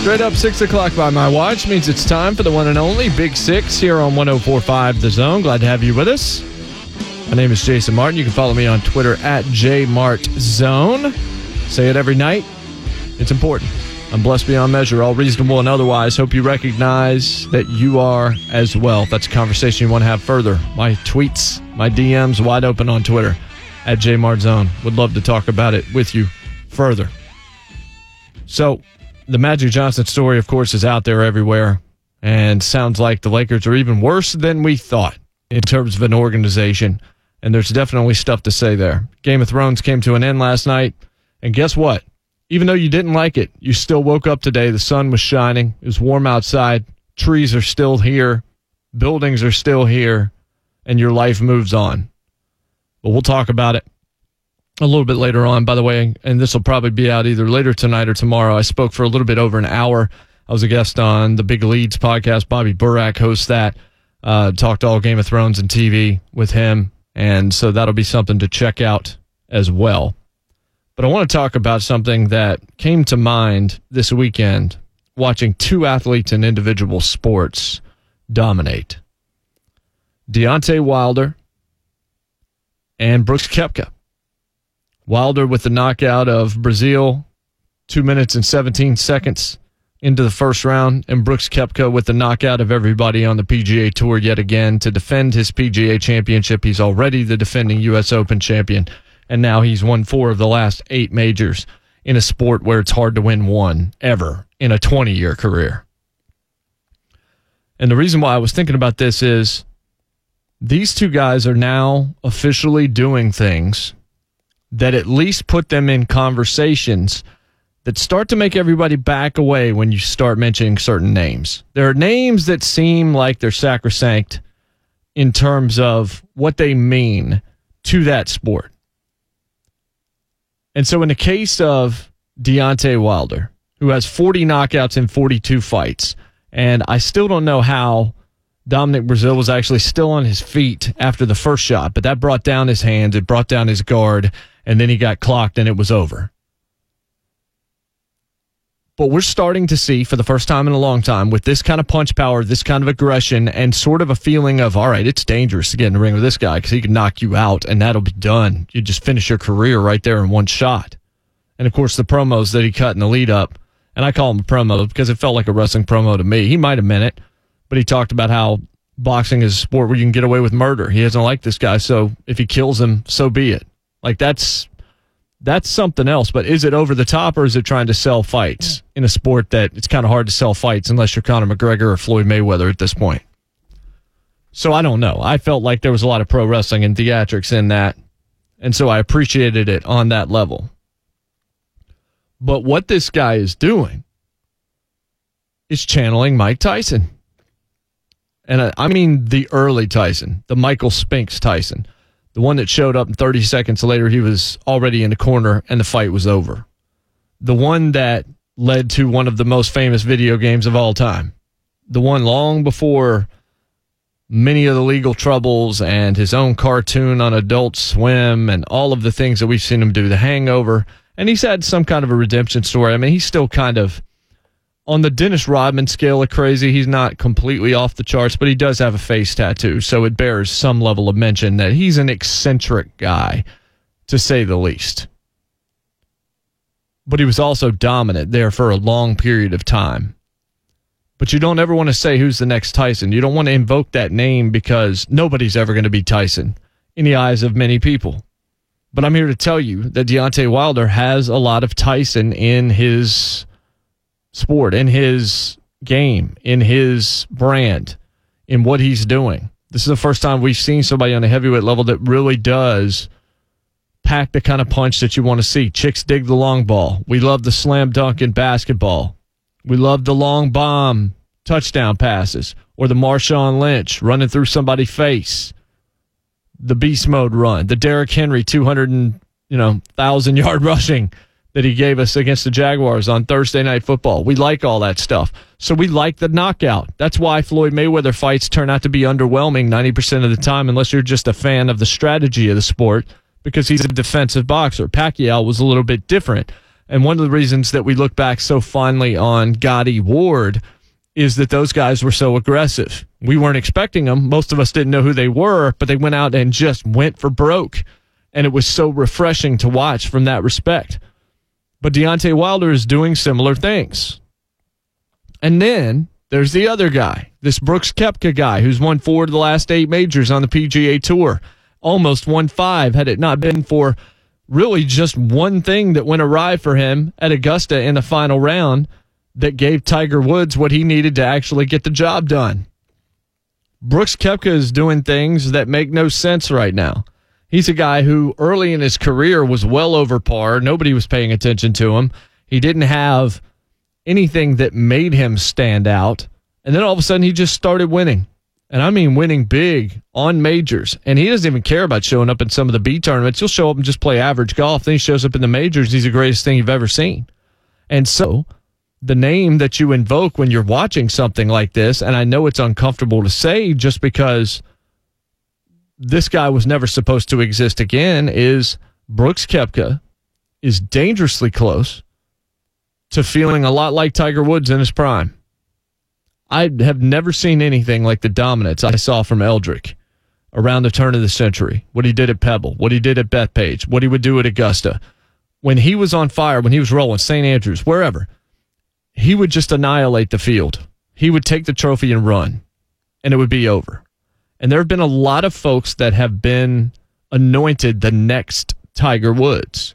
Straight up 6 o'clock by my watch means it's time for the one and only Big Six here on 1045 The Zone. Glad to have you with us. My name is Jason Martin. You can follow me on Twitter at JMartZone. Say it every night. It's important. I'm blessed beyond measure, all reasonable and otherwise. Hope you recognize that you are as well. If that's a conversation you want to have further, my tweets, my DMs wide open on Twitter at JMartZone. Would love to talk about it with you further. So, the Magic Johnson story, of course, is out there everywhere, and sounds like the Lakers are even worse than we thought in terms of an organization. And there's definitely stuff to say there. Game of Thrones came to an end last night, and guess what? Even though you didn't like it, you still woke up today. The sun was shining. It was warm outside. Trees are still here. Buildings are still here. And your life moves on. But we'll talk about it a little bit later on, by the way, and this will probably be out either later tonight or tomorrow. I spoke for a little bit over an hour. I was a guest on the Big Leads podcast. Bobby Burack hosts that. Uh, talked all Game of Thrones and TV with him. And so that'll be something to check out as well. But I want to talk about something that came to mind this weekend watching two athletes in individual sports dominate Deontay Wilder and Brooks Koepka. Wilder with the knockout of Breazeale, two minutes and 17 seconds into the first round, and Brooks Koepka with the knockout of everybody on the PGA Tour yet again to defend his PGA championship. He's already the defending U.S. Open champion, and now he's won four of the last eight majors in a sport where it's hard to win one ever in a 20 year career. And the reason why I was thinking about this is these two guys are now officially doing things that at least put them in conversations that start to make everybody back away when you start mentioning certain names. There are names that seem like they're sacrosanct in terms of what they mean to that sport. And so, in the case of Deontay Wilder, who has 40 knockouts in 42 fights, and I still don't know how Dominic Breazeale was actually still on his feet after the first shot, but that brought down his hands, it brought down his guard, and then he got clocked and it was over. But we're starting to see for the first time in a long time with this kind of punch power, this kind of aggression, and sort of a feeling of, all right, it's dangerous to get in the ring with this guy because he can knock you out and that'll be done. You just finish your career right there in one shot. And of course, the promos that he cut in the lead up, and I call him a promo because it felt like a wrestling promo to me. He might have meant it, but he talked about how boxing is a sport where you can get away with murder. He doesn't like this guy, so if he kills him, so be it. Like that's that's something else. But is it over the top or is it trying to sell fights in a sport that it's kind of hard to sell fights unless you're Conor McGregor or Floyd Mayweather at this point? So I don't know. I felt like there was a lot of pro wrestling and theatrics in that. And so I appreciated it on that level. But what this guy is doing is channeling Mike Tyson. And I, I mean the early Tyson, the Michael Spinks Tyson the one that showed up and 30 seconds later, he was already in the corner and the fight was over. The one that led to one of the most famous video games of all time. The one long before many of the legal troubles and his own cartoon on Adult Swim and all of the things that we've seen him do, The Hangover. And he's had some kind of a redemption story. I mean, he's still kind of on the Dennis Rodman scale of crazy, he's not completely off the charts, but he does have a face tattoo, so it bears some level of mention that he's an eccentric guy, to say the least. But he was also dominant there for a long period of time. but you don't ever want to say who's the next Tyson. You don't want to invoke that name because nobody's ever going to be Tyson in the eyes of many people. But I'm here to tell you that Deontay Wilder has a lot of Tyson in his sport, in his game, in his brand, in what he's doing. This is the first time we've seen somebody on a heavyweight level that really does pack the kind of punch that you want to see. Chicks dig the long ball. We love the slam dunk in basketball. We love the long bomb touchdown passes or the Marshawn Lynch running through somebody's face. The beast mode run, the Derrick Henry 200 and, you know, 1000 yard rushing that he gave us against the Jaguars on Thursday night football. We like all that stuff. So we like the knockout. That's why Floyd Mayweather fights turn out to be underwhelming 90% of the time unless you're just a fan of the strategy of the sport because he's a defensive boxer. Pacquiao was a little bit different. And one of the reasons that we look back so fondly on Gatti Ward is that those guys were so aggressive. We weren't expecting them. Most of us didn't know who they were, but they went out and just went for broke. And it was so refreshing to watch from that respect. But Deontay Wilder is doing similar things. And then there's the other guy, this Brooks Koepka guy, who's won four of the last eight majors on the PGA Tour, almost won five had it not been for really just one thing that went awry for him at Augusta in the final round that gave Tiger Woods what he needed to actually get the job done. Brooks Koepka is doing things that make no sense right now. He's a guy who early in his career was well over par. Nobody was paying attention to him. He didn't have anything that made him stand out. And then all of a sudden, he just started winning. And I mean winning big on majors. And he doesn't even care about showing up in some of the B tournaments. He'll show up and just play average golf. Then he shows up in the majors. He's the greatest thing you've ever seen. And so the name that you invoke when you're watching something like this, and I know it's uncomfortable to say just because this guy was never supposed to exist again is Brooks Koepka is dangerously close to feeling a lot like Tiger Woods in his prime. I have never seen anything like the dominance I saw from Eldrick around the turn of the century. What he did at Pebble, what he did at Bethpage, what he would do at Augusta. When he was on fire, when he was rolling, St. Andrews, wherever, he would just annihilate the field. He would take the trophy and run, and it would be over. And there have been a lot of folks that have been anointed the next Tiger Woods,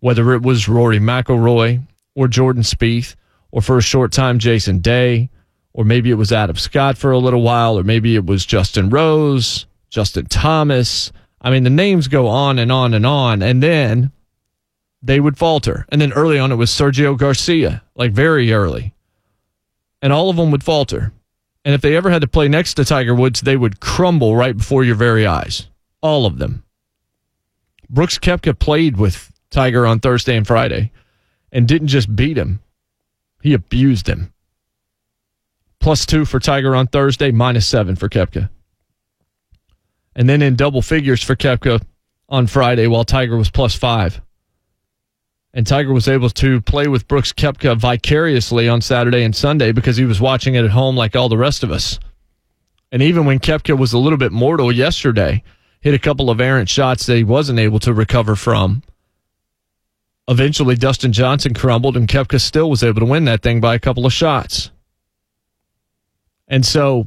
whether it was Rory McIlroy or Jordan Spieth, or for a short time Jason Day, or maybe it was Adam Scott for a little while, or maybe it was Justin Rose, Justin Thomas. I mean, the names go on and on and on, and then they would falter. And then early on, it was Sergio Garcia, like very early, and all of them would falter. And if they ever had to play next to Tiger Woods, they would crumble right before your very eyes. All of them. Brooks Koepka played with Tiger on Thursday and Friday and didn't just beat him, he abused him. Plus two for Tiger on Thursday, minus seven for Koepka. And then in double figures for Koepka on Friday while Tiger was plus five. And Tiger was able to play with Brooks Koepka vicariously on Saturday and Sunday because he was watching it at home like all the rest of us. And even when Koepka was a little bit mortal yesterday, hit a couple of errant shots that he wasn't able to recover from. Eventually, Dustin Johnson crumbled, and Koepka still was able to win that thing by a couple of shots. And so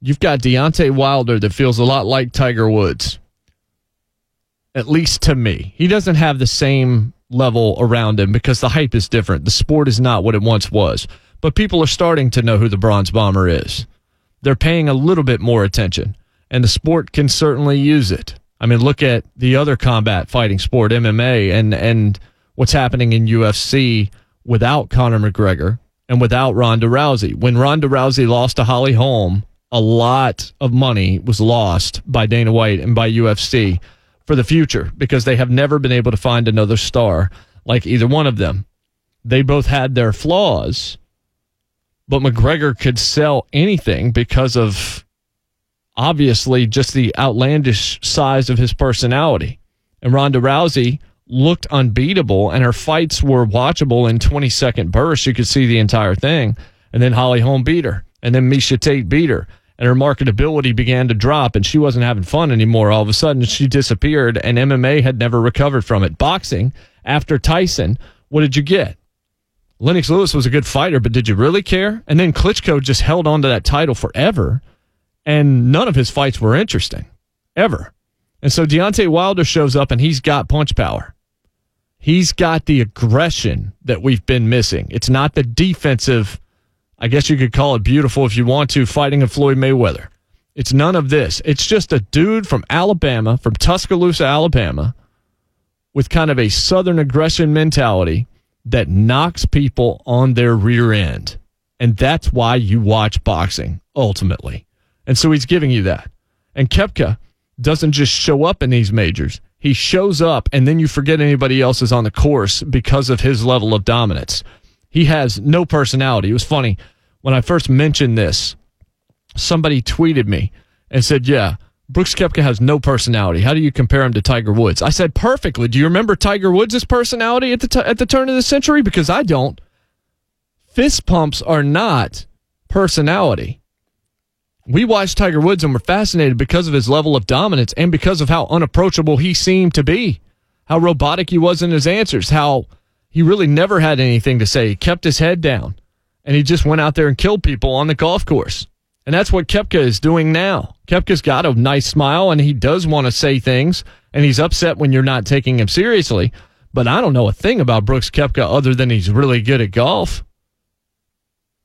you've got Deontay Wilder that feels a lot like Tiger Woods, at least to me. He doesn't have the same level around him because the hype is different. The sport is not what it once was. But people are starting to know who the Bronze Bomber is. They're paying a little bit more attention, and the sport can certainly use it. I mean, look at the other combat fighting sport, MMA, and and what's happening in UFC without Conor McGregor and without Ronda Rousey. When Ronda Rousey lost to Holly Holm, a lot of money was lost by Dana White and by UFC for the future because they have never been able to find another star like either one of them. They both had their flaws, but McGregor could sell anything because of obviously just the outlandish size of his personality. And Ronda Rousey looked unbeatable, and her fights were watchable in 20 second bursts. You could see the entire thing. And then Holly Holm beat her, and then Miesha Tate beat her and her marketability began to drop and she wasn't having fun anymore. All of a sudden, she disappeared and MMA had never recovered from it. Boxing, after Tyson, what did you get? Lennox Lewis was a good fighter, but did you really care? And then Klitschko just held on to that title forever, and none of his fights were interesting, ever. And so Deontay Wilder shows up and he's got punch power. He's got the aggression that we've been missing. It's not the defensive, I guess you could call it beautiful if you want to, fighting a Floyd Mayweather. It's none of this. It's just a dude from Alabama, from Tuscaloosa, Alabama, with kind of a southern aggression mentality that knocks people on their rear end. And that's why you watch boxing ultimately. And so he's giving you that. And Koepka doesn't just show up in these majors. He shows up and then you forget anybody else is on the course because of his level of dominance. He has no personality. It was funny when I first mentioned this, somebody tweeted me and said, Yeah, Brooks Koepka has no personality. How do you compare him to Tiger Woods? I said perfectly. Do you remember Tiger Woods' personality at the t- at the turn of the century? Because I don't. Fist pumps are not personality. We watched Tiger Woods and were fascinated because of his level of dominance and because of how unapproachable he seemed to be, how robotic he was in his answers, how he really never had anything to say. He kept his head down and he just went out there and killed people on the golf course. And that's what Koepka is doing now. Koepka's got a nice smile and he does want to say things and he's upset when you're not taking him seriously. But I don't know a thing about Brooks Koepka other than he's really good at golf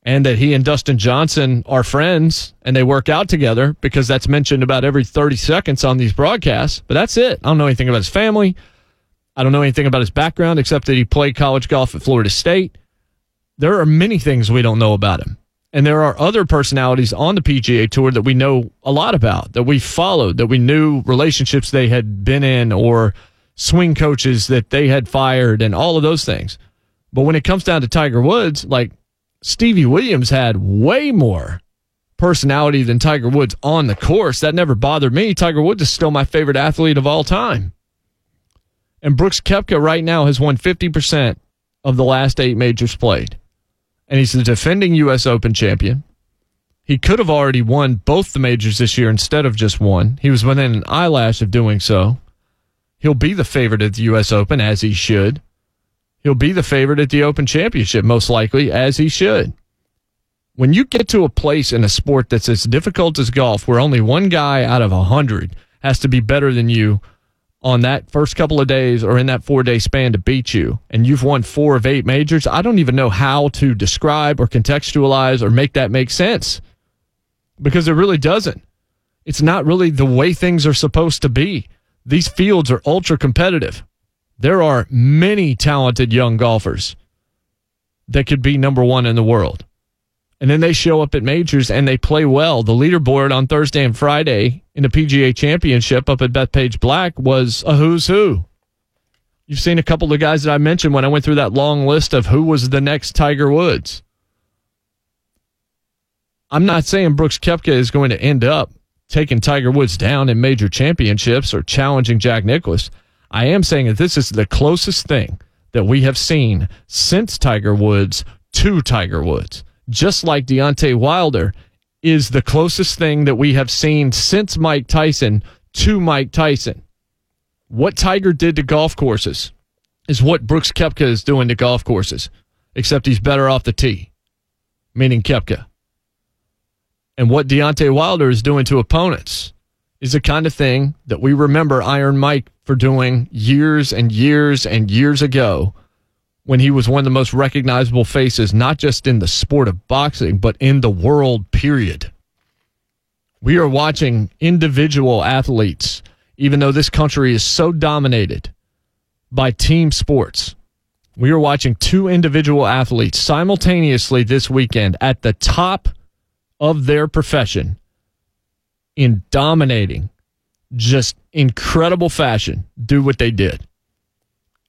and that he and Dustin Johnson are friends and they work out together because that's mentioned about every 30 seconds on these broadcasts. But that's it. I don't know anything about his family. I don't know anything about his background except that he played college golf at Florida State. There are many things we don't know about him. And there are other personalities on the PGA Tour that we know a lot about, that we followed, that we knew relationships they had been in or swing coaches that they had fired and all of those things. But when it comes down to Tiger Woods, like Stevie Williams had way more personality than Tiger Woods on the course. That never bothered me. Tiger Woods is still my favorite athlete of all time. And Brooks Koepka right now has won 50% of the last eight majors played. And he's the defending U.S. Open champion. He could have already won both the majors this year instead of just one. He was within an eyelash of doing so. He'll be the favorite at the U.S. Open, as he should. He'll be the favorite at the Open Championship, most likely, as he should. When you get to a place in a sport that's as difficult as golf, where only one guy out of a hundred has to be better than you on that first couple of days or in that four day span to beat you, and you've won four of eight majors, I don't even know how to describe or contextualize or make that make sense because it really doesn't. It's not really the way things are supposed to be. These fields are ultra competitive. There are many talented young golfers that could be number one in the world. And then they show up at majors and they play well. The leaderboard on Thursday and Friday in the PGA Championship up at Bethpage Black was a who's who. You've seen a couple of guys that I mentioned when I went through that long list of who was the next Tiger Woods. I'm not saying Brooks Koepka is going to end up taking Tiger Woods down in major championships or challenging Jack Nicklaus. I am saying that this is the closest thing that we have seen since Tiger Woods to Tiger Woods. Just like Deontay Wilder is the closest thing that we have seen since Mike Tyson to Mike Tyson. What Tiger did to golf courses is what Brooks Koepka is doing to golf courses, except he's better off the tee, meaning Koepka. And what Deontay Wilder is doing to opponents is the kind of thing that we remember Iron Mike for doing years and years and years ago when he was one of the most recognizable faces, not just in the sport of boxing, but in the world, period. We are watching individual athletes, even though this country is so dominated by team sports. We are watching two individual athletes simultaneously this weekend at the top of their profession in dominating just incredible fashion do what they did.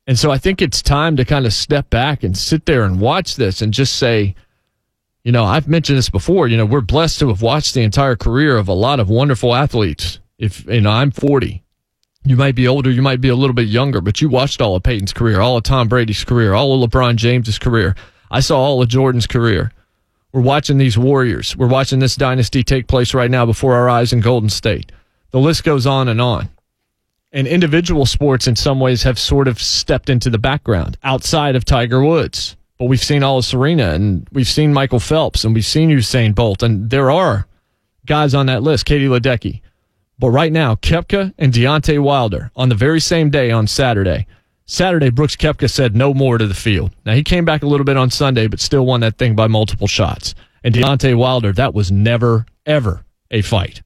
And so I think it's time to kind of step back and sit there and watch this and just say, you know, I've mentioned this before, you know, we're blessed to have watched the entire career of a lot of wonderful athletes. If, you know, I'm 40. You might be older, you might be a little bit younger, but you watched all of Peyton's career, all of Tom Brady's career, all of LeBron James's career. I saw all of Jordan's career. We're watching these Warriors. We're watching this dynasty take place right now before our eyes in Golden State. The list goes on and on. And individual sports, in some ways, have sort of stepped into the background outside of Tiger Woods. But we've seen all of Serena and we've seen Michael Phelps and we've seen Usain Bolt. And there are guys on that list, Katie Ledecky. But right now, Koepka and Deontay Wilder on the very same day on Saturday. Saturday, Brooks Koepka said no more to the field. Now, he came back a little bit on Sunday, but still won that thing by multiple shots. And Deontay Wilder, that was never, ever a fight.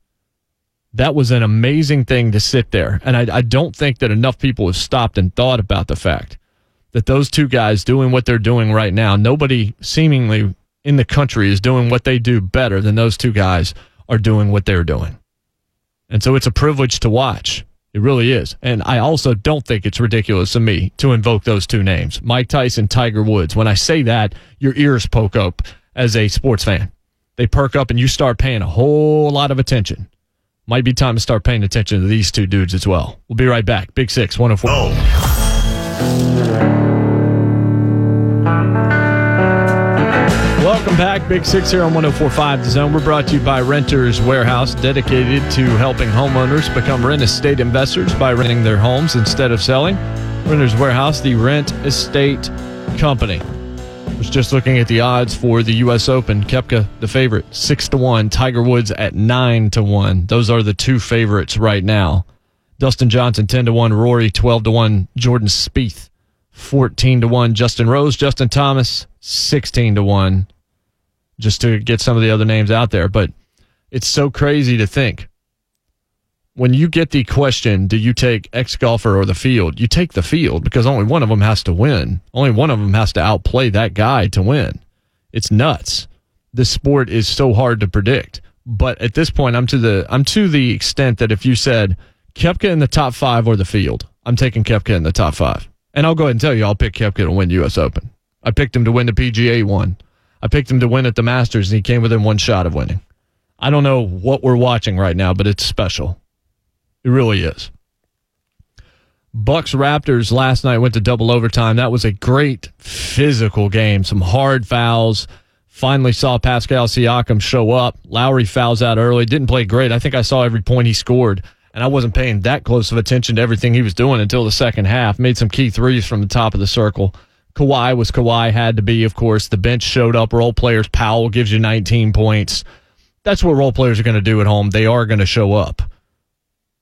That was an amazing thing to sit there. And I, I don't think that enough people have stopped and thought about the fact that those two guys doing what they're doing right now, nobody seemingly in the country is doing what they do better than those two guys are doing what they're doing. And so it's a privilege to watch. It really is. And I also don't think it's ridiculous of me to invoke those two names Mike Tyson, Tiger Woods. When I say that, your ears poke up as a sports fan. They perk up and you start paying a whole lot of attention. Might be time to start paying attention to these two dudes as well. We'll be right back. Big Six, 104. Oh. Welcome back. Big Six here on 1045 The Zone. We're brought to you by Renters Warehouse, dedicated to helping homeowners become rent estate investors by renting their homes instead of selling. Renters Warehouse, the rent estate company. Was just looking at the odds for the U.S. Open. Koepka, the favorite, six to one. Tiger Woods at nine to one. Those are the two favorites right now. Dustin Johnson ten to one. Rory twelve to one. Jordan Spieth fourteen to one. Justin Rose, Justin Thomas sixteen to one just to get some of the other names out there. But it's so crazy to think when you get the question, do you take ex golfer or the field? You take the field because only one of them has to win. Only one of them has to outplay that guy to win. It's nuts. This sport is so hard to predict. But at this point, I'm to the I'm to the extent that if you said Koepka in the top five or the field, I'm taking Koepka in the top five. And I'll go ahead and tell you, I'll pick Koepka to win U.S. Open. I picked him to win the PGA one. I picked him to win at the Masters, and he came within one shot of winning. I don't know what we're watching right now, but it's special. It really is. Bucks Raptors last night went to double overtime. That was a great physical game. Some hard fouls. Finally saw Pascal Siakam show up. Lowry fouls out early. Didn't play great. I think I saw every point he scored, and I wasn't paying that close of attention to everything he was doing until the second half. Made some key threes from the top of the circle. Kawhi was Kawhi, had to be, of course. The bench showed up. Role players. Powell gives you 19 points. That's what role players are going to do at home. They are going to show up.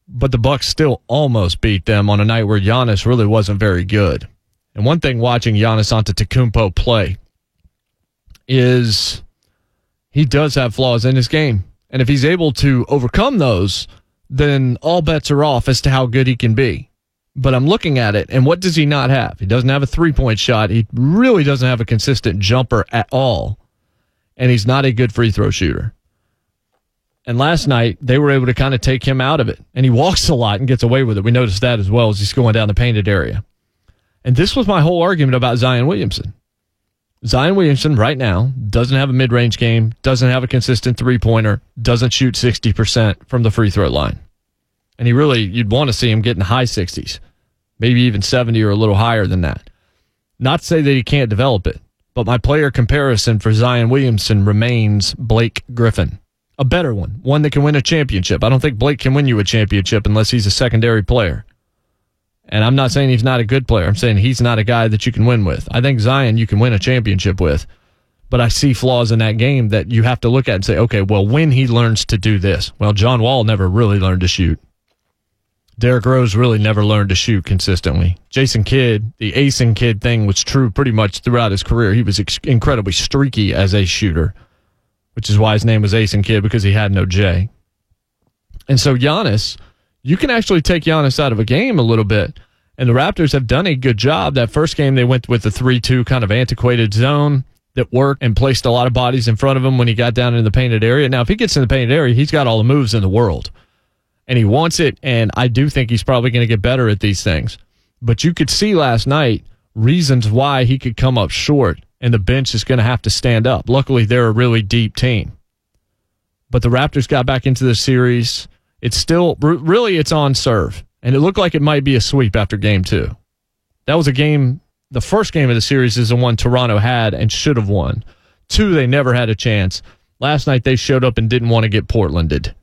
But the Bucks still almost beat them on a night where Giannis really wasn't very good. And one thing watching Giannis Antetokounmpo play is he does have flaws in his game. And if he's able to overcome those, then all bets are off as to how good he can be but I'm looking at it, and what does he not have? He doesn't have a three point shot. He really doesn't have a consistent jumper at all. And he's not a good free throw shooter. And last night, they were able to kind of take him out of it. And he walks a lot and gets away with it. We noticed that as well as he's going down the painted area. And this was my whole argument about Zion Williamson. Zion Williamson, right now, doesn't have a mid range game, doesn't have a consistent three pointer, doesn't shoot 60% from the free throw line. And he really, you'd want to see him getting high 60s maybe even 70 or a little higher than that. Not to say that he can't develop it, but my player comparison for Zion Williamson remains Blake Griffin. A better one, one that can win a championship. I don't think Blake can win you a championship unless he's a secondary player. And I'm not saying he's not a good player. I'm saying he's not a guy that you can win with. I think Zion you can win a championship with. But I see flaws in that game that you have to look at and say, okay, well, when he learns to do this, well, John Wall never really learned to shoot. Derrick Rose really never learned to shoot consistently. Jason Kidd, the Ason Kidd thing was true pretty much throughout his career. He was ex- incredibly streaky as a shooter, which is why his name was Ason Kidd because he had no J. And so Giannis, you can actually take Giannis out of a game a little bit. And the Raptors have done a good job. That first game, they went with the 3 2 kind of antiquated zone that worked and placed a lot of bodies in front of him when he got down in the painted area. Now, if he gets in the painted area, he's got all the moves in the world and he wants it. And I do think he's probably going to get better at these things. But you could see last night reasons why he could come up short, and the bench is going to have to stand up. Luckily, they're a really deep team. But the Raptors got back into the series. It's still really it's on serve, and it looked like it might be a sweep after game two. That was a game. The first game of the series is the one Toronto had and should have won. Two, they never had a chance. Last night they showed up and didn't want to get Portlanded.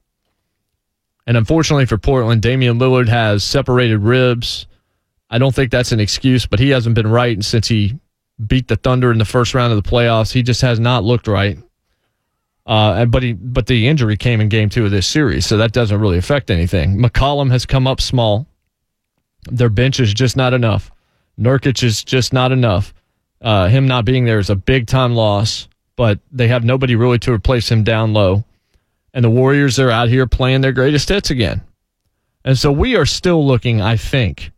And unfortunately for Portland, Damian Lillard has separated ribs. I don't think that's an excuse, but he hasn't been right since he beat the Thunder in the first round of the playoffs. He just has not looked right. Uh, but he, but the injury came in game two of this series, so that doesn't really affect anything. McCollum has come up small. Their bench is just not enough. Nurkic is just not enough. Uh, him not being there is a big time loss, but they have nobody really to replace him down low. And the Warriors are out here playing their greatest hits again. And so we are still looking, I think,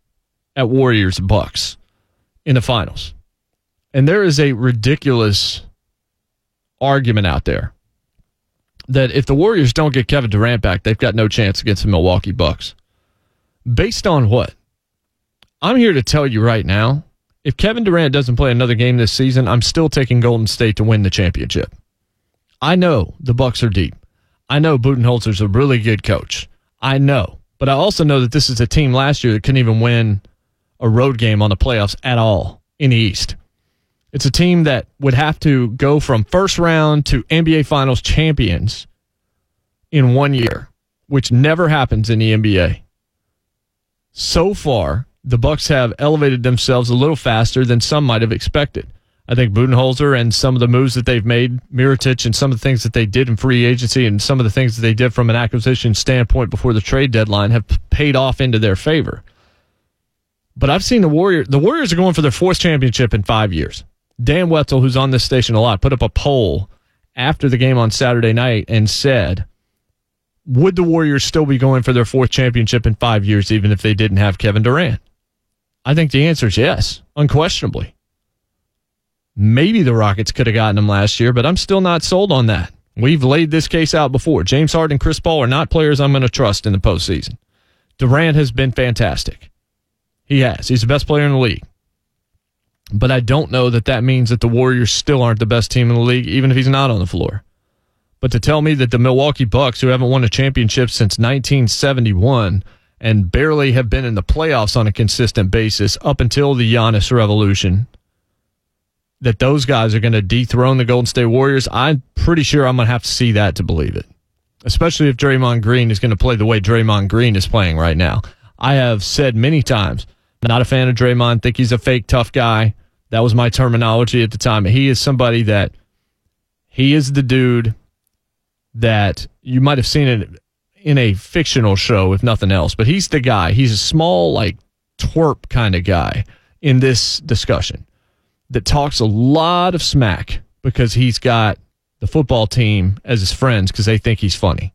at Warriors Bucks in the finals. And there is a ridiculous argument out there that if the Warriors don't get Kevin Durant back, they've got no chance against the Milwaukee Bucks. Based on what? I'm here to tell you right now if Kevin Durant doesn't play another game this season, I'm still taking Golden State to win the championship. I know the Bucks are deep. I know Budenholzer's a really good coach. I know. But I also know that this is a team last year that couldn't even win a road game on the playoffs at all in the East. It's a team that would have to go from first round to NBA Finals champions in one year, which never happens in the NBA. So far, the Bucks have elevated themselves a little faster than some might have expected. I think Budenholzer and some of the moves that they've made, Mirotic and some of the things that they did in free agency and some of the things that they did from an acquisition standpoint before the trade deadline have paid off into their favor. But I've seen the Warriors. The Warriors are going for their fourth championship in five years. Dan Wetzel, who's on this station a lot, put up a poll after the game on Saturday night and said, would the Warriors still be going for their fourth championship in five years, even if they didn't have Kevin Durant? I think the answer is yes, unquestionably. Maybe the Rockets could have gotten him last year, but I'm still not sold on that. We've laid this case out before. James Harden and Chris Paul are not players I'm going to trust in the postseason. Durant has been fantastic. He has. He's the best player in the league. But I don't know that that means that the Warriors still aren't the best team in the league, even if he's not on the floor. But to tell me that the Milwaukee Bucks, who haven't won a championship since 1971 and barely have been in the playoffs on a consistent basis up until the Giannis revolution, that those guys are going to dethrone the Golden State Warriors, I'm pretty sure I'm going to have to see that to believe it. Especially if Draymond Green is going to play the way Draymond Green is playing right now. I have said many times, not a fan of Draymond, think he's a fake tough guy. That was my terminology at the time. He is somebody that he is the dude that you might have seen it in a fictional show, if nothing else. But he's the guy. He's a small, like twerp kind of guy in this discussion that talks a lot of smack because he's got the football team as his friends because they think he's funny.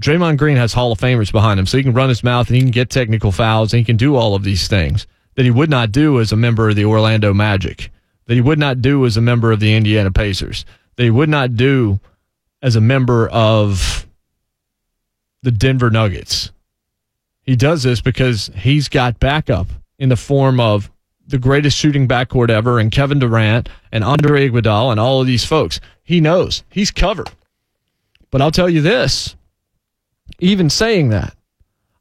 Draymond Green has Hall of Famers behind him, so he can run his mouth and he can get technical fouls and he can do all of these things that he would not do as a member of the Orlando Magic, that he would not do as a member of the Indiana Pacers, that he would not do as a member of the Denver Nuggets. He does this because he's got backup in the form of the greatest shooting backcourt ever and Kevin Durant and Andre Iguodala and all of these folks. He knows he's covered. But I'll tell you this, even saying that,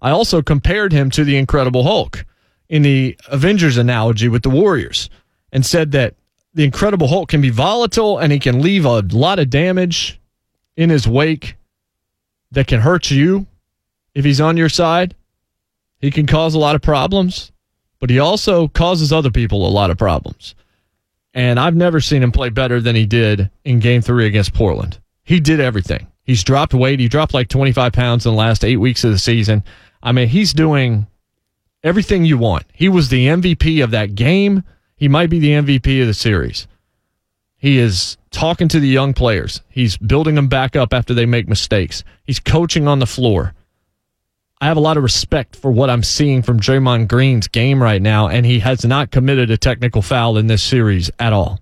I also compared him to the Incredible Hulk in the Avengers analogy with the Warriors and said that the Incredible Hulk can be volatile and he can leave a lot of damage in his wake that can hurt you if he's on your side. He can cause a lot of problems, but he also causes other people a lot of problems. And I've never seen him play better than he did in game three against Portland. He did everything. He's dropped weight. He dropped like 25 pounds in the last eight weeks of the season. I mean, he's doing everything you want. He was the MVP of that game. He might be the MVP of the series. He is talking to the young players. He's building them back up after they make mistakes. He's coaching on the floor. I have a lot of respect for what I'm seeing from Draymond Green's game right now, and he has not committed a technical foul in this series at all.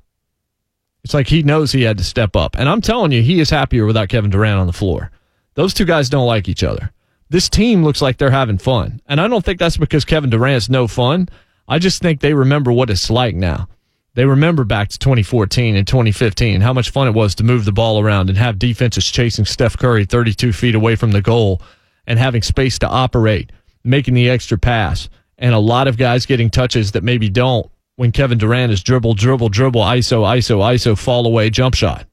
It's like he knows he had to step up. And I'm telling you, he is happier without Kevin Durant on the floor. Those two guys don't like each other. This team looks like they're having fun. And I don't think that's because Kevin Durant's no fun. I just think they remember what it's like now. They remember back to 2014 and 2015 how much fun it was to move the ball around and have defenses chasing Steph Curry 32 feet away from the goal and having space to operate, making the extra pass, and a lot of guys getting touches that maybe don't when Kevin Durant is dribble, dribble, dribble, ISO, ISO, ISO, fall away, jump shot.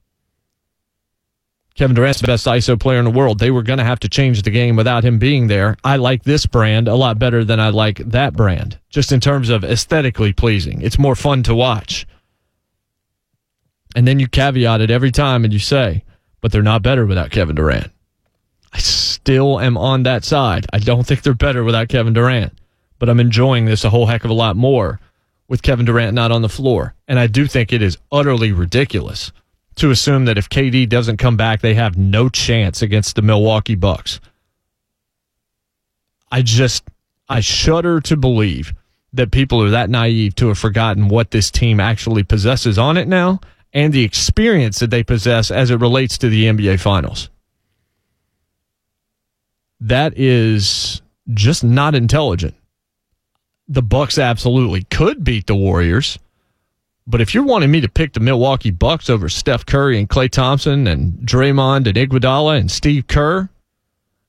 Kevin Durant's the best ISO player in the world. They were going to have to change the game without him being there. I like this brand a lot better than I like that brand, just in terms of aesthetically pleasing. It's more fun to watch. And then you caveat it every time and you say, but they're not better without Kevin Durant. I still am on that side. I don't think they're better without Kevin Durant, but I'm enjoying this a whole heck of a lot more with Kevin Durant not on the floor. And I do think it is utterly ridiculous to assume that if KD doesn't come back, they have no chance against the Milwaukee Bucks. I just, I shudder to believe that people are that naive to have forgotten what this team actually possesses on it now and the experience that they possess as it relates to the NBA Finals. That is just not intelligent. The Bucks absolutely could beat the Warriors. But if you're wanting me to pick the Milwaukee Bucks over Steph Curry and Klay Thompson and Draymond and Iguodala and Steve Kerr,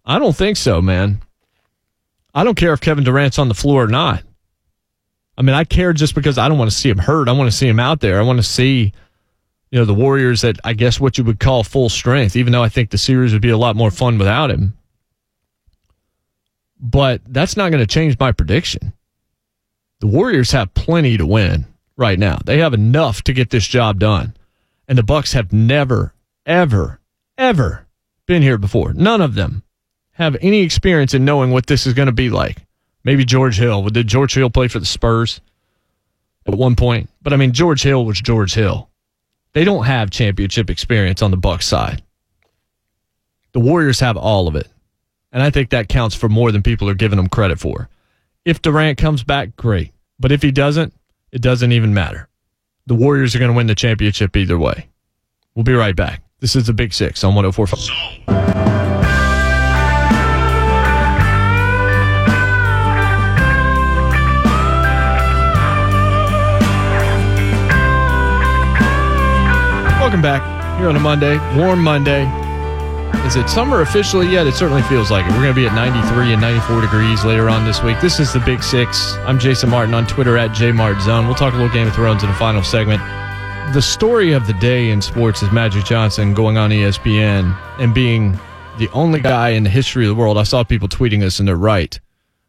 I don't think so, man. I don't care if Kevin Durant's on the floor or not. I mean, I care just because I don't want to see him hurt. I want to see him out there. I want to see, you know, the Warriors at I guess what you would call full strength. Even though I think the series would be a lot more fun without him. But that's not going to change my prediction. The Warriors have plenty to win right now. They have enough to get this job done. And the Bucks have never, ever, ever been here before. None of them have any experience in knowing what this is going to be like. Maybe George Hill. Did George Hill play for the Spurs at one point? But I mean, George Hill was George Hill. They don't have championship experience on the Bucks side. The Warriors have all of it. And I think that counts for more than people are giving them credit for. If Durant comes back, great. But if he doesn't, it doesn't even matter. The Warriors are going to win the championship either way. We'll be right back. This is the Big Six on 1045. Welcome back here on a Monday, warm Monday. Is it summer officially yet? It certainly feels like it. We're going to be at 93 and 94 degrees later on this week. This is the Big Six. I'm Jason Martin on Twitter at JMartZone. We'll talk a little Game of Thrones in the final segment. The story of the day in sports is Magic Johnson going on ESPN and being the only guy in the history of the world. I saw people tweeting this and they're right.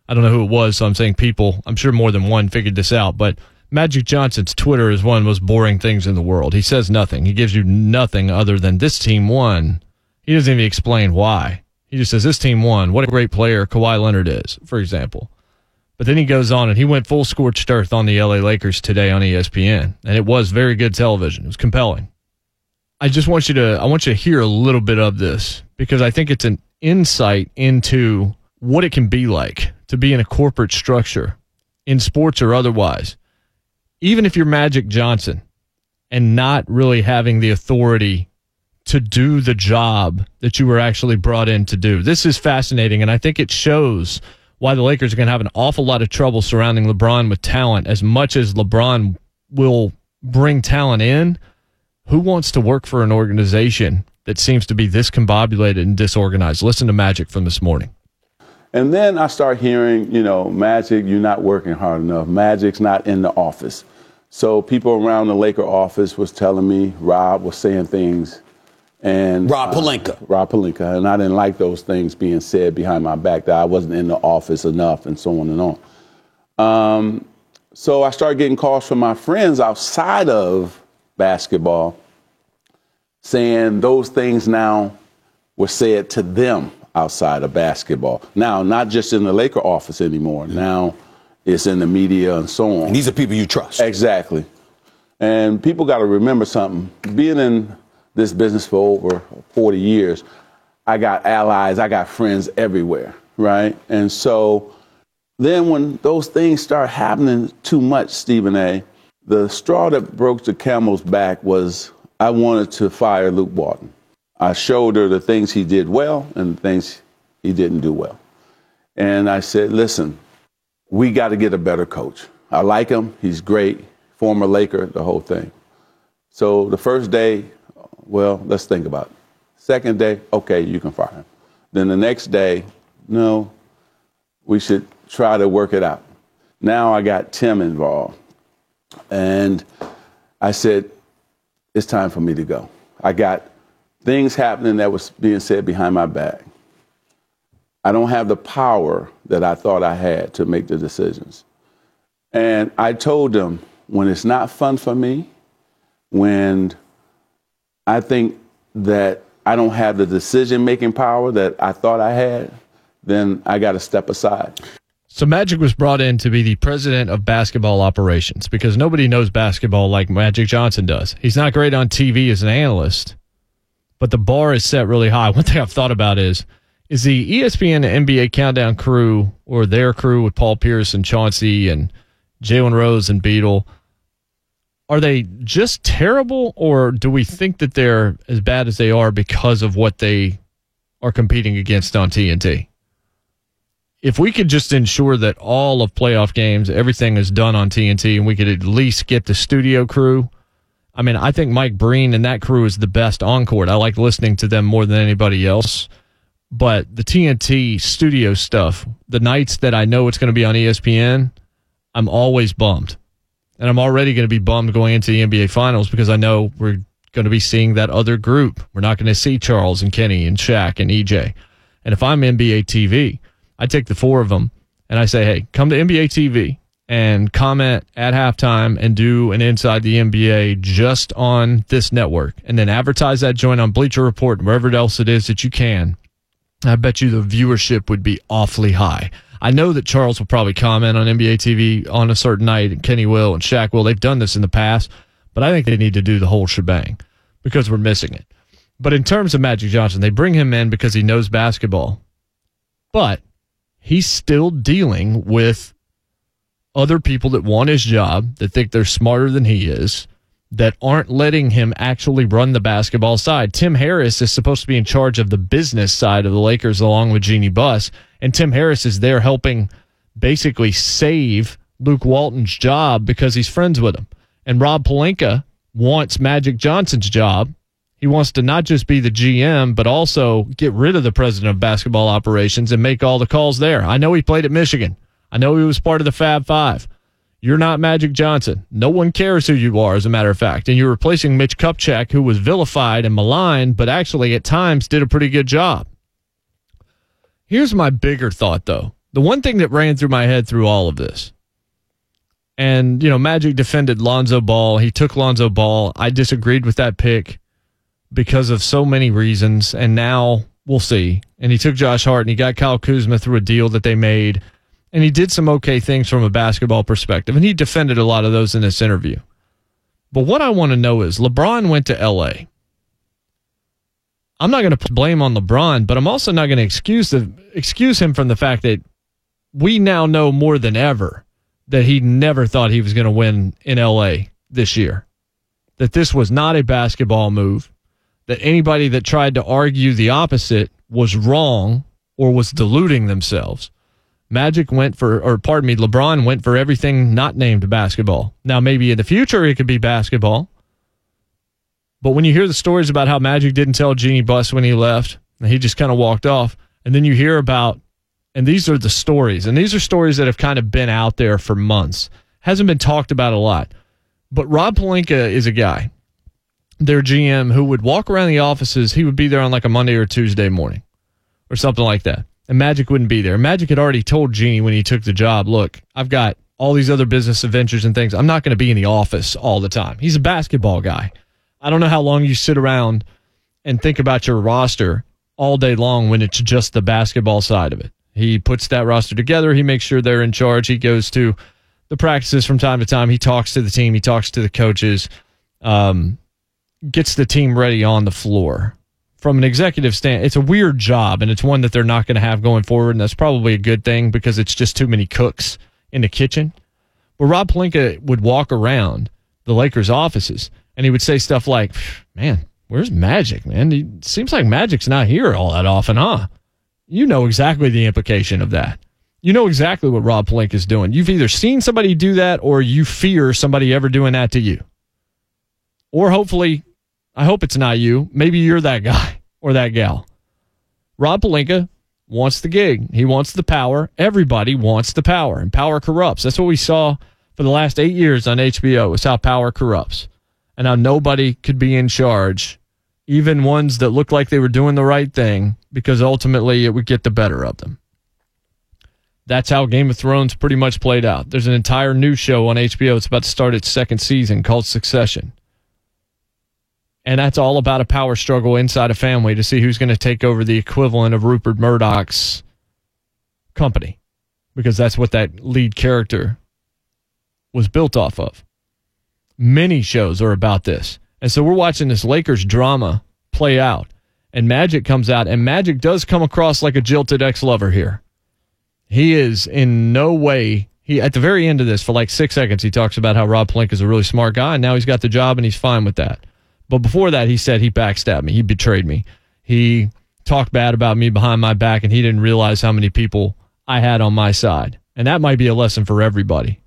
I don't know who it was, so I'm saying people. I'm sure more than one figured this out, but Magic Johnson's Twitter is one of the most boring things in the world. He says nothing. He gives you nothing other than this team won he doesn't even explain why. He just says this team won. What a great player Kawhi Leonard is, for example. But then he goes on and he went full scorched earth on the LA Lakers today on ESPN, and it was very good television. It was compelling. I just want you to I want you to hear a little bit of this because I think it's an insight into what it can be like to be in a corporate structure in sports or otherwise. Even if you're Magic Johnson and not really having the authority to do the job that you were actually brought in to do. This is fascinating, and I think it shows why the Lakers are going to have an awful lot of trouble surrounding LeBron with talent. As much as LeBron will bring talent in, who wants to work for an organization that seems to be this combobulated and disorganized? Listen to Magic from this morning. And then I start hearing, you know, Magic, you're not working hard enough. Magic's not in the office. So people around the Laker office was telling me, Rob was saying things and Rob. Uh, Rob Pelinka, and I didn't like those things being said behind my back that I wasn't in the office enough, and so on and on. Um, so I started getting calls from my friends outside of basketball, saying those things now were said to them outside of basketball. Now, not just in the Laker office anymore. Now, it's in the media and so on. And these are people you trust. Exactly. And people got to remember something. Being in this business for over 40 years, I got allies, I got friends everywhere, right? And so then when those things start happening too much, Stephen A., the straw that broke the camel's back was I wanted to fire Luke Walton. I showed her the things he did well and the things he didn't do well. And I said, listen, we got to get a better coach. I like him. He's great. Former Laker, the whole thing. So the first day, well, let's think about it. Second day, okay, you can fire him. Then the next day, no, we should try to work it out. Now I got Tim involved. And I said, it's time for me to go. I got things happening that was being said behind my back. I don't have the power that I thought I had to make the decisions. And I told them when it's not fun for me, when I think that I don't have the decision making power that I thought I had, then I got to step aside. So Magic was brought in to be the president of basketball operations because nobody knows basketball like Magic Johnson does. He's not great on TV as an analyst, but the bar is set really high. One thing I've thought about is is the ESPN NBA Countdown crew or their crew with Paul Pierce and Chauncey and Jalen Rose and Beadle. Are they just terrible, or do we think that they're as bad as they are because of what they are competing against on TNT? If we could just ensure that all of playoff games, everything is done on TNT, and we could at least get the studio crew. I mean, I think Mike Breen and that crew is the best on court. I like listening to them more than anybody else. But the TNT studio stuff, the nights that I know it's going to be on ESPN, I'm always bummed. And I'm already going to be bummed going into the NBA Finals because I know we're going to be seeing that other group. We're not going to see Charles and Kenny and Shaq and EJ. And if I'm NBA TV, I take the four of them and I say, hey, come to NBA TV and comment at halftime and do an Inside the NBA just on this network. And then advertise that joint on Bleacher Report and wherever else it is that you can. I bet you the viewership would be awfully high. I know that Charles will probably comment on NBA TV on a certain night, and Kenny will, and Shaq will. They've done this in the past, but I think they need to do the whole shebang because we're missing it. But in terms of Magic Johnson, they bring him in because he knows basketball, but he's still dealing with other people that want his job, that think they're smarter than he is, that aren't letting him actually run the basketball side. Tim Harris is supposed to be in charge of the business side of the Lakers along with Jeanie Buss, and Tim Harris is there helping basically save Luke Walton's job because he's friends with him. And Rob Pelinka wants Magic Johnson's job. He wants to not just be the GM, but also get rid of the president of basketball operations and make all the calls there. I know he played at Michigan. I know he was part of the Fab Five. You're not Magic Johnson. No one cares who you are, as a matter of fact. And you're replacing Mitch Kupchak, who was vilified and maligned, but actually at times did a pretty good job. Here's my bigger thought, though. The one thing that ran through my head through all of this, and, you know, Magic defended Lonzo Ball. He took Lonzo Ball. I disagreed with that pick because of so many reasons. And now we'll see. And he took Josh Hart and he got Kyle Kuzma through a deal that they made and he did some okay things from a basketball perspective, and he defended a lot of those in this interview. But what I want to know is LeBron went to LA. I'm not going to blame on LeBron, but I'm also not going to excuse the, excuse him from the fact that we now know more than ever that he never thought he was going to win in LA this year. That this was not a basketball move. That anybody that tried to argue the opposite was wrong or was deluding themselves. Magic went for, or pardon me, LeBron went for everything not named basketball. Now, maybe in the future it could be basketball. But when you hear the stories about how Magic didn't tell Jeanie Buss when he left, and he just kind of walked off, and then you hear about, and these are the stories, and these are stories that have kind of been out there for months, hasn't been talked about a lot. But Rob Pelinka is a guy, their GM, who would walk around the offices. He would be there on like a Monday or Tuesday morning or something like that and Magic wouldn't be there. Magic had already told Jeanie when he took the job, look, I've got all these other business adventures and things. I'm not going to be in the office all the time. He's a basketball guy. I don't know how long you sit around and think about your roster all day long when it's just the basketball side of it. He puts that roster together. He makes sure they're in charge. He goes to the practices from time to time. He talks to the team. He talks to the coaches. Um, gets the team ready on the floor from an executive stand, it's a weird job and it's one that they're not going to have going forward. And that's probably a good thing because it's just too many cooks in the kitchen. But Rob Pelinka would walk around the Lakers offices and he would say stuff like, man, where's Magic, man? It seems like Magic's not here all that often, huh? You know exactly the implication of that. You know exactly what Rob Pelinka is doing. You've either seen somebody do that or you fear somebody ever doing that to you. Or hopefully I hope it's not you. Maybe you're that guy or that gal. Rob Pelinka wants the gig. He wants the power. Everybody wants the power, and power corrupts. That's what we saw for the last eight years on HBO. Is how power corrupts, and how nobody could be in charge even ones that looked like they were doing the right thing, because ultimately it would get the better of them. That's how Game of Thrones pretty much played out. There's an entire new show on HBO. It's about to start its second season called Succession. And that's all about a power struggle inside a family to see who's going to take over the equivalent of Rupert Murdoch's company, because that's what that lead character was built off of. Many shows are about this. And so we're watching this Lakers drama play out. And Magic comes out, and Magic does come across like a jilted ex lover here. He is in no way. He at the very end of this, for like six seconds, he talks about how Rob Pelinka is a really smart guy, and now he's got the job, and he's fine with that. But before that, he said he backstabbed me. He betrayed me. He talked bad about me behind my back, and he didn't realize how many people I had on my side. And that might be a lesson for everybody.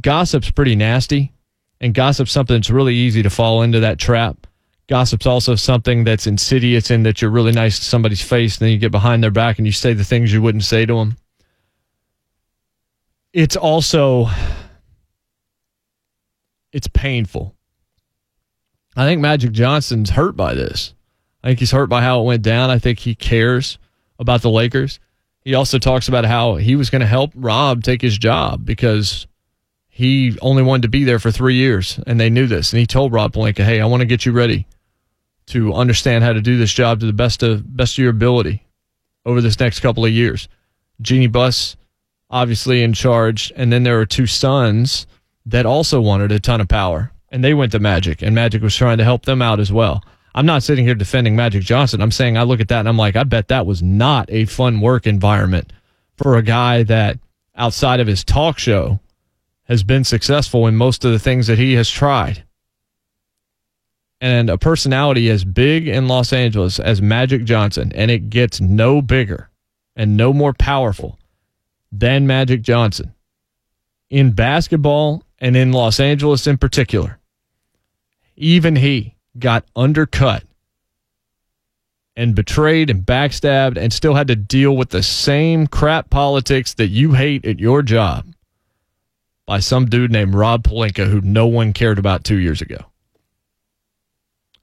Gossip's pretty nasty, and gossip's something that's really easy to fall into that trap. Gossip's also something that's insidious in that you're really nice to somebody's face, and then you get behind their back and you say the things you wouldn't say to them. It's also it's painful. I think Magic Johnson's hurt by this. I think he's hurt by how it went down. I think he cares about the Lakers. He also talks about how he was going to help Rob take his job because he only wanted to be there for three years, and they knew this. And he told Rob Pelinka, "Hey, I want to get you ready to understand how to do this job to the best of best of your ability over this next couple of years." Jeanie Buss, obviously in charge, and then there were two sons that also wanted a ton of power, and they went to Magic, and Magic was trying to help them out as well. I'm not sitting here defending Magic Johnson. I'm saying I look at that and I'm like, I bet that was not a fun work environment for a guy that outside of his talk show has been successful in most of the things that he has tried. And a personality as big in Los Angeles as Magic Johnson, and it gets no bigger and no more powerful than Magic Johnson in basketball and in Los Angeles in particular. Even he got undercut and betrayed and backstabbed and still had to deal with the same crap politics that you hate at your job by some dude named Rob Pelinka who no one cared about two years ago.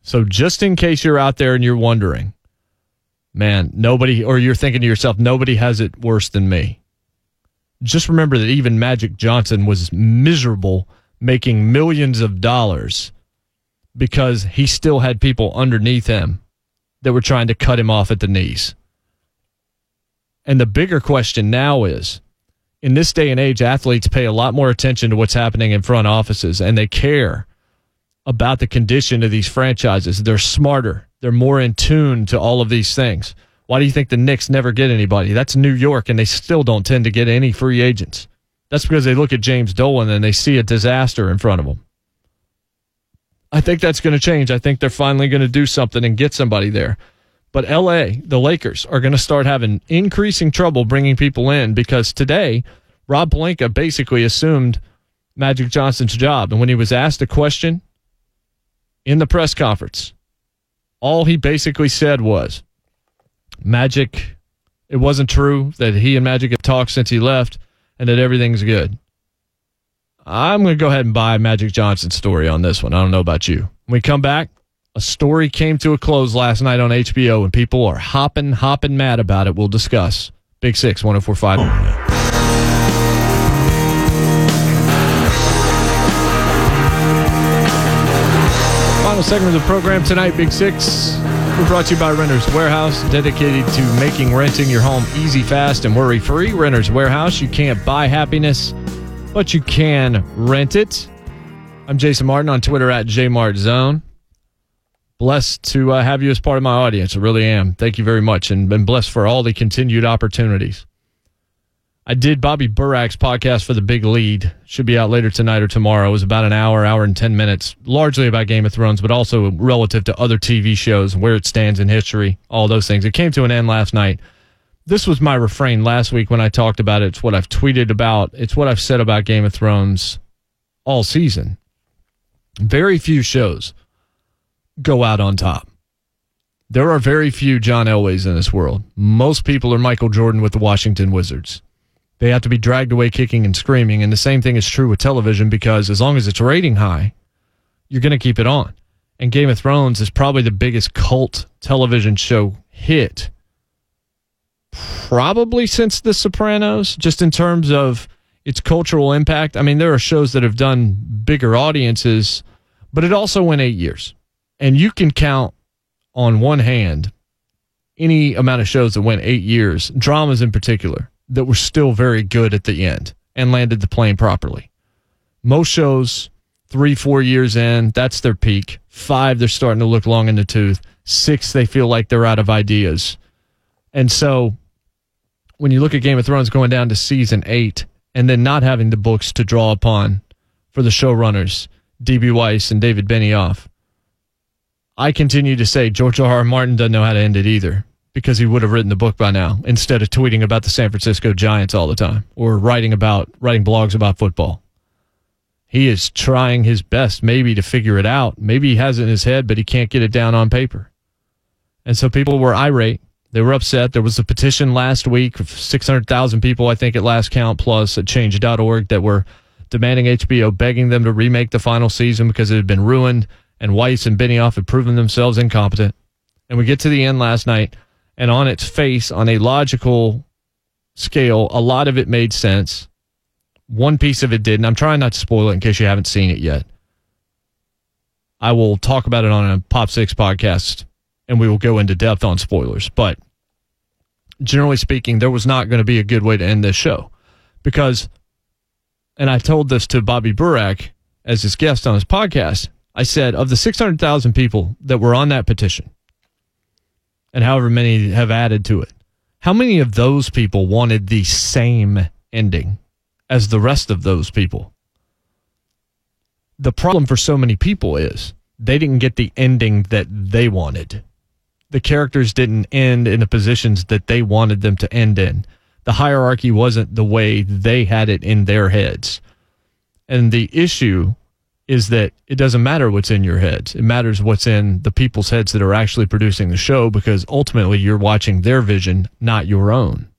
So, just in case you're out there and you're wondering, man, nobody, or you're thinking to yourself, nobody has it worse than me. Just remember that even Magic Johnson was miserable making millions of dollars because he still had people underneath him that were trying to cut him off at the knees. And the bigger question now is in this day and age, athletes pay a lot more attention to what's happening in front offices and they care about the condition of these franchises. They're smarter, they're more in tune to all of these things. Why do you think the Knicks never get anybody? That's New York, and they still don't tend to get any free agents. That's because they look at James Dolan and they see a disaster in front of them. I think that's going to change. I think they're finally going to do something and get somebody there. But LA, the Lakers, are going to start having increasing trouble bringing people in because today, Rob Pelinka basically assumed Magic Johnson's job. And when he was asked a question in the press conference, all he basically said was Magic, it wasn't true that he and Magic have talked since he left and that everything's good. I'm going to go ahead and buy Magic Johnson's story on this one. I don't know about you. When we come back, a story came to a close last night on HBO and people are hopping, hopping mad about it. We'll discuss. Big Six, 1045. Final segment of the program tonight, Big Six. We're brought to you by Renters Warehouse, dedicated to making renting your home easy, fast, and worry free. Renters Warehouse, you can't buy happiness, but you can rent it. I'm Jason Martin on Twitter at JMartZone. Blessed to uh, have you as part of my audience. I really am. Thank you very much, and been blessed for all the continued opportunities. I did Bobby Burack's podcast for the Big Lead. Should be out later tonight or tomorrow. It was about an hour, hour and 10 minutes, largely about Game of Thrones, but also relative to other TV shows, where it stands in history, all those things. It came to an end last night. This was my refrain last week when I talked about it. It's what I've tweeted about, it's what I've said about Game of Thrones all season. Very few shows go out on top. There are very few John Elways in this world. Most people are Michael Jordan with the Washington Wizards they have to be dragged away kicking and screaming. And the same thing is true with television because as long as it's rating high, you're going to keep it on. And Game of Thrones is probably the biggest cult television show hit probably since The Sopranos, just in terms of its cultural impact. I mean, there are shows that have done bigger audiences, but it also went eight years. And you can count on one hand any amount of shows that went eight years, dramas in particular, that were still very good at the end and landed the plane properly. Most shows, three, four years in, that's their peak. Five, they're starting to look long in the tooth. Six, they feel like they're out of ideas. And so when you look at Game of Thrones going down to season eight and then not having the books to draw upon for the showrunners, D.B. Weiss and David Benioff, I continue to say George R. R. Martin doesn't know how to end it either because he would have written the book by now instead of tweeting about the San Francisco Giants all the time or writing about writing blogs about football. He is trying his best maybe to figure it out. Maybe he has it in his head, but he can't get it down on paper. And so people were irate. They were upset. There was a petition last week of 600,000 people, I think, at last count, plus at change.org that were demanding HBO, begging them to remake the final season because it had been ruined and Weiss and Benioff had proven themselves incompetent. And we get to the end last night and on its face, on a logical scale, a lot of it made sense. One piece of it didn't. I'm trying not to spoil it in case you haven't seen it yet. I will talk about it on a Pop Six podcast and we will go into depth on spoilers. But generally speaking, there was not going to be a good way to end this show because, and I told this to Bobby Burack as his guest on his podcast. I said, of the 600,000 people that were on that petition, and however many have added to it. How many of those people wanted the same ending as the rest of those people? The problem for so many people is they didn't get the ending that they wanted. The characters didn't end in the positions that they wanted them to end in. The hierarchy wasn't the way they had it in their heads. And the issue is that it doesn't matter what's in your heads. It matters what's in the people's heads that are actually producing the show because ultimately you're watching their vision, not your own.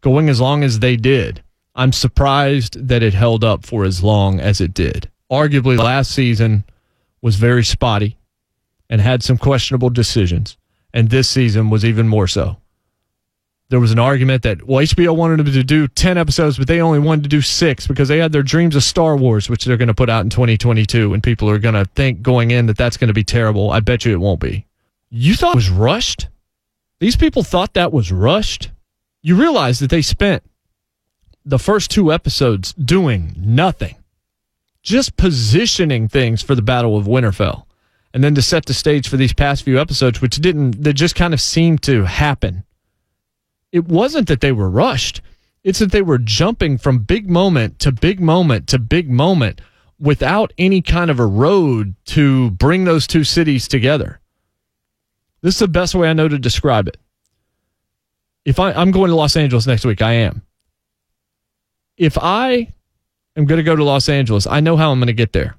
Going as long as they did, I'm surprised that it held up for as long as it did. Arguably, last season was very spotty and had some questionable decisions, and this season was even more so there was an argument that well HBO wanted them to do 10 episodes but they only wanted to do 6 because they had their dreams of Star Wars which they're going to put out in 2022 and people are going to think going in that that's going to be terrible. I bet you it won't be. You thought it was rushed? These people thought that was rushed? You realize that they spent the first two episodes doing nothing. Just positioning things for the Battle of Winterfell. And then to set the stage for these past few episodes which didn't that just kind of seemed to happen it wasn't that they were rushed. It's that they were jumping from big moment to big moment to big moment without any kind of a road to bring those two cities together. This is the best way I know to describe it. If I, I'm going to Los Angeles next week, I am. If I am going to go to Los Angeles, I know how I'm going to get there.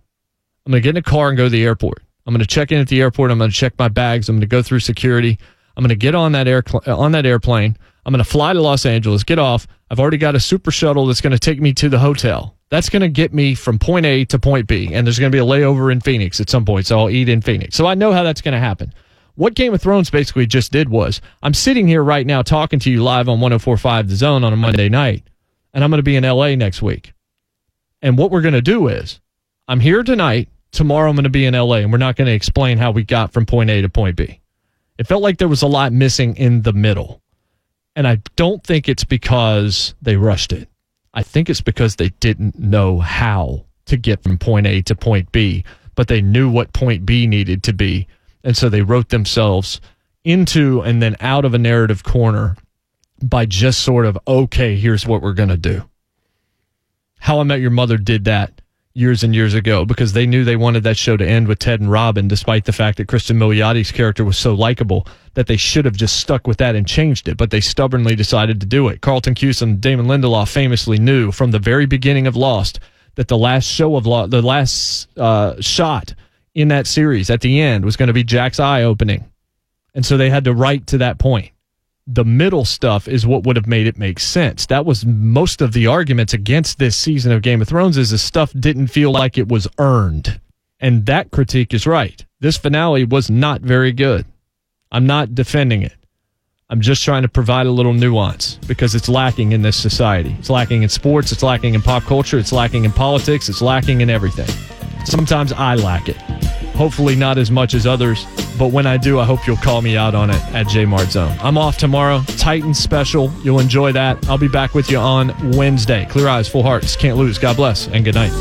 I'm going to get in a car and go to the airport. I'm going to check in at the airport. I'm going to check my bags. I'm going to go through security. I'm going to get on that air on that airplane. I'm going to fly to Los Angeles, get off. I've already got a super shuttle that's going to take me to the hotel. That's going to get me from point A to point B. And there's going to be a layover in Phoenix at some point. So I'll eat in Phoenix. So I know how that's going to happen. What Game of Thrones basically just did was I'm sitting here right now talking to you live on 1045 The Zone on a Monday night. And I'm going to be in LA next week. And what we're going to do is I'm here tonight. Tomorrow I'm going to be in LA. And we're not going to explain how we got from point A to point B. It felt like there was a lot missing in the middle. And I don't think it's because they rushed it. I think it's because they didn't know how to get from point A to point B, but they knew what point B needed to be. And so they wrote themselves into and then out of a narrative corner by just sort of, okay, here's what we're going to do. How I Met Your Mother did that years and years ago because they knew they wanted that show to end with Ted and Robin, despite the fact that Cristin Milioti's character was so likable that they should have just stuck with that and changed it, but they stubbornly decided to do it. Carlton Cuse and Damon Lindelof famously knew from the very beginning of Lost that the last show of Lost, the last uh, shot in that series at the end was going to be Jack's eye opening. And so they had to write to that point the middle stuff is what would have made it make sense. That was most of the arguments against this season of Game of Thrones is the stuff didn't feel like it was earned. And that critique is right. This finale was not very good. I'm not defending it. I'm just trying to provide a little nuance because it's lacking in this society. It's lacking in sports, it's lacking in pop culture, it's lacking in politics, it's lacking in everything. Sometimes I lack it. Hopefully, not as much as others, but when I do, I hope you'll call me out on it at Jmart Zone. I'm off tomorrow. Titans special. You'll enjoy that. I'll be back with you on Wednesday. Clear eyes, full hearts. Can't lose. God bless, and good night.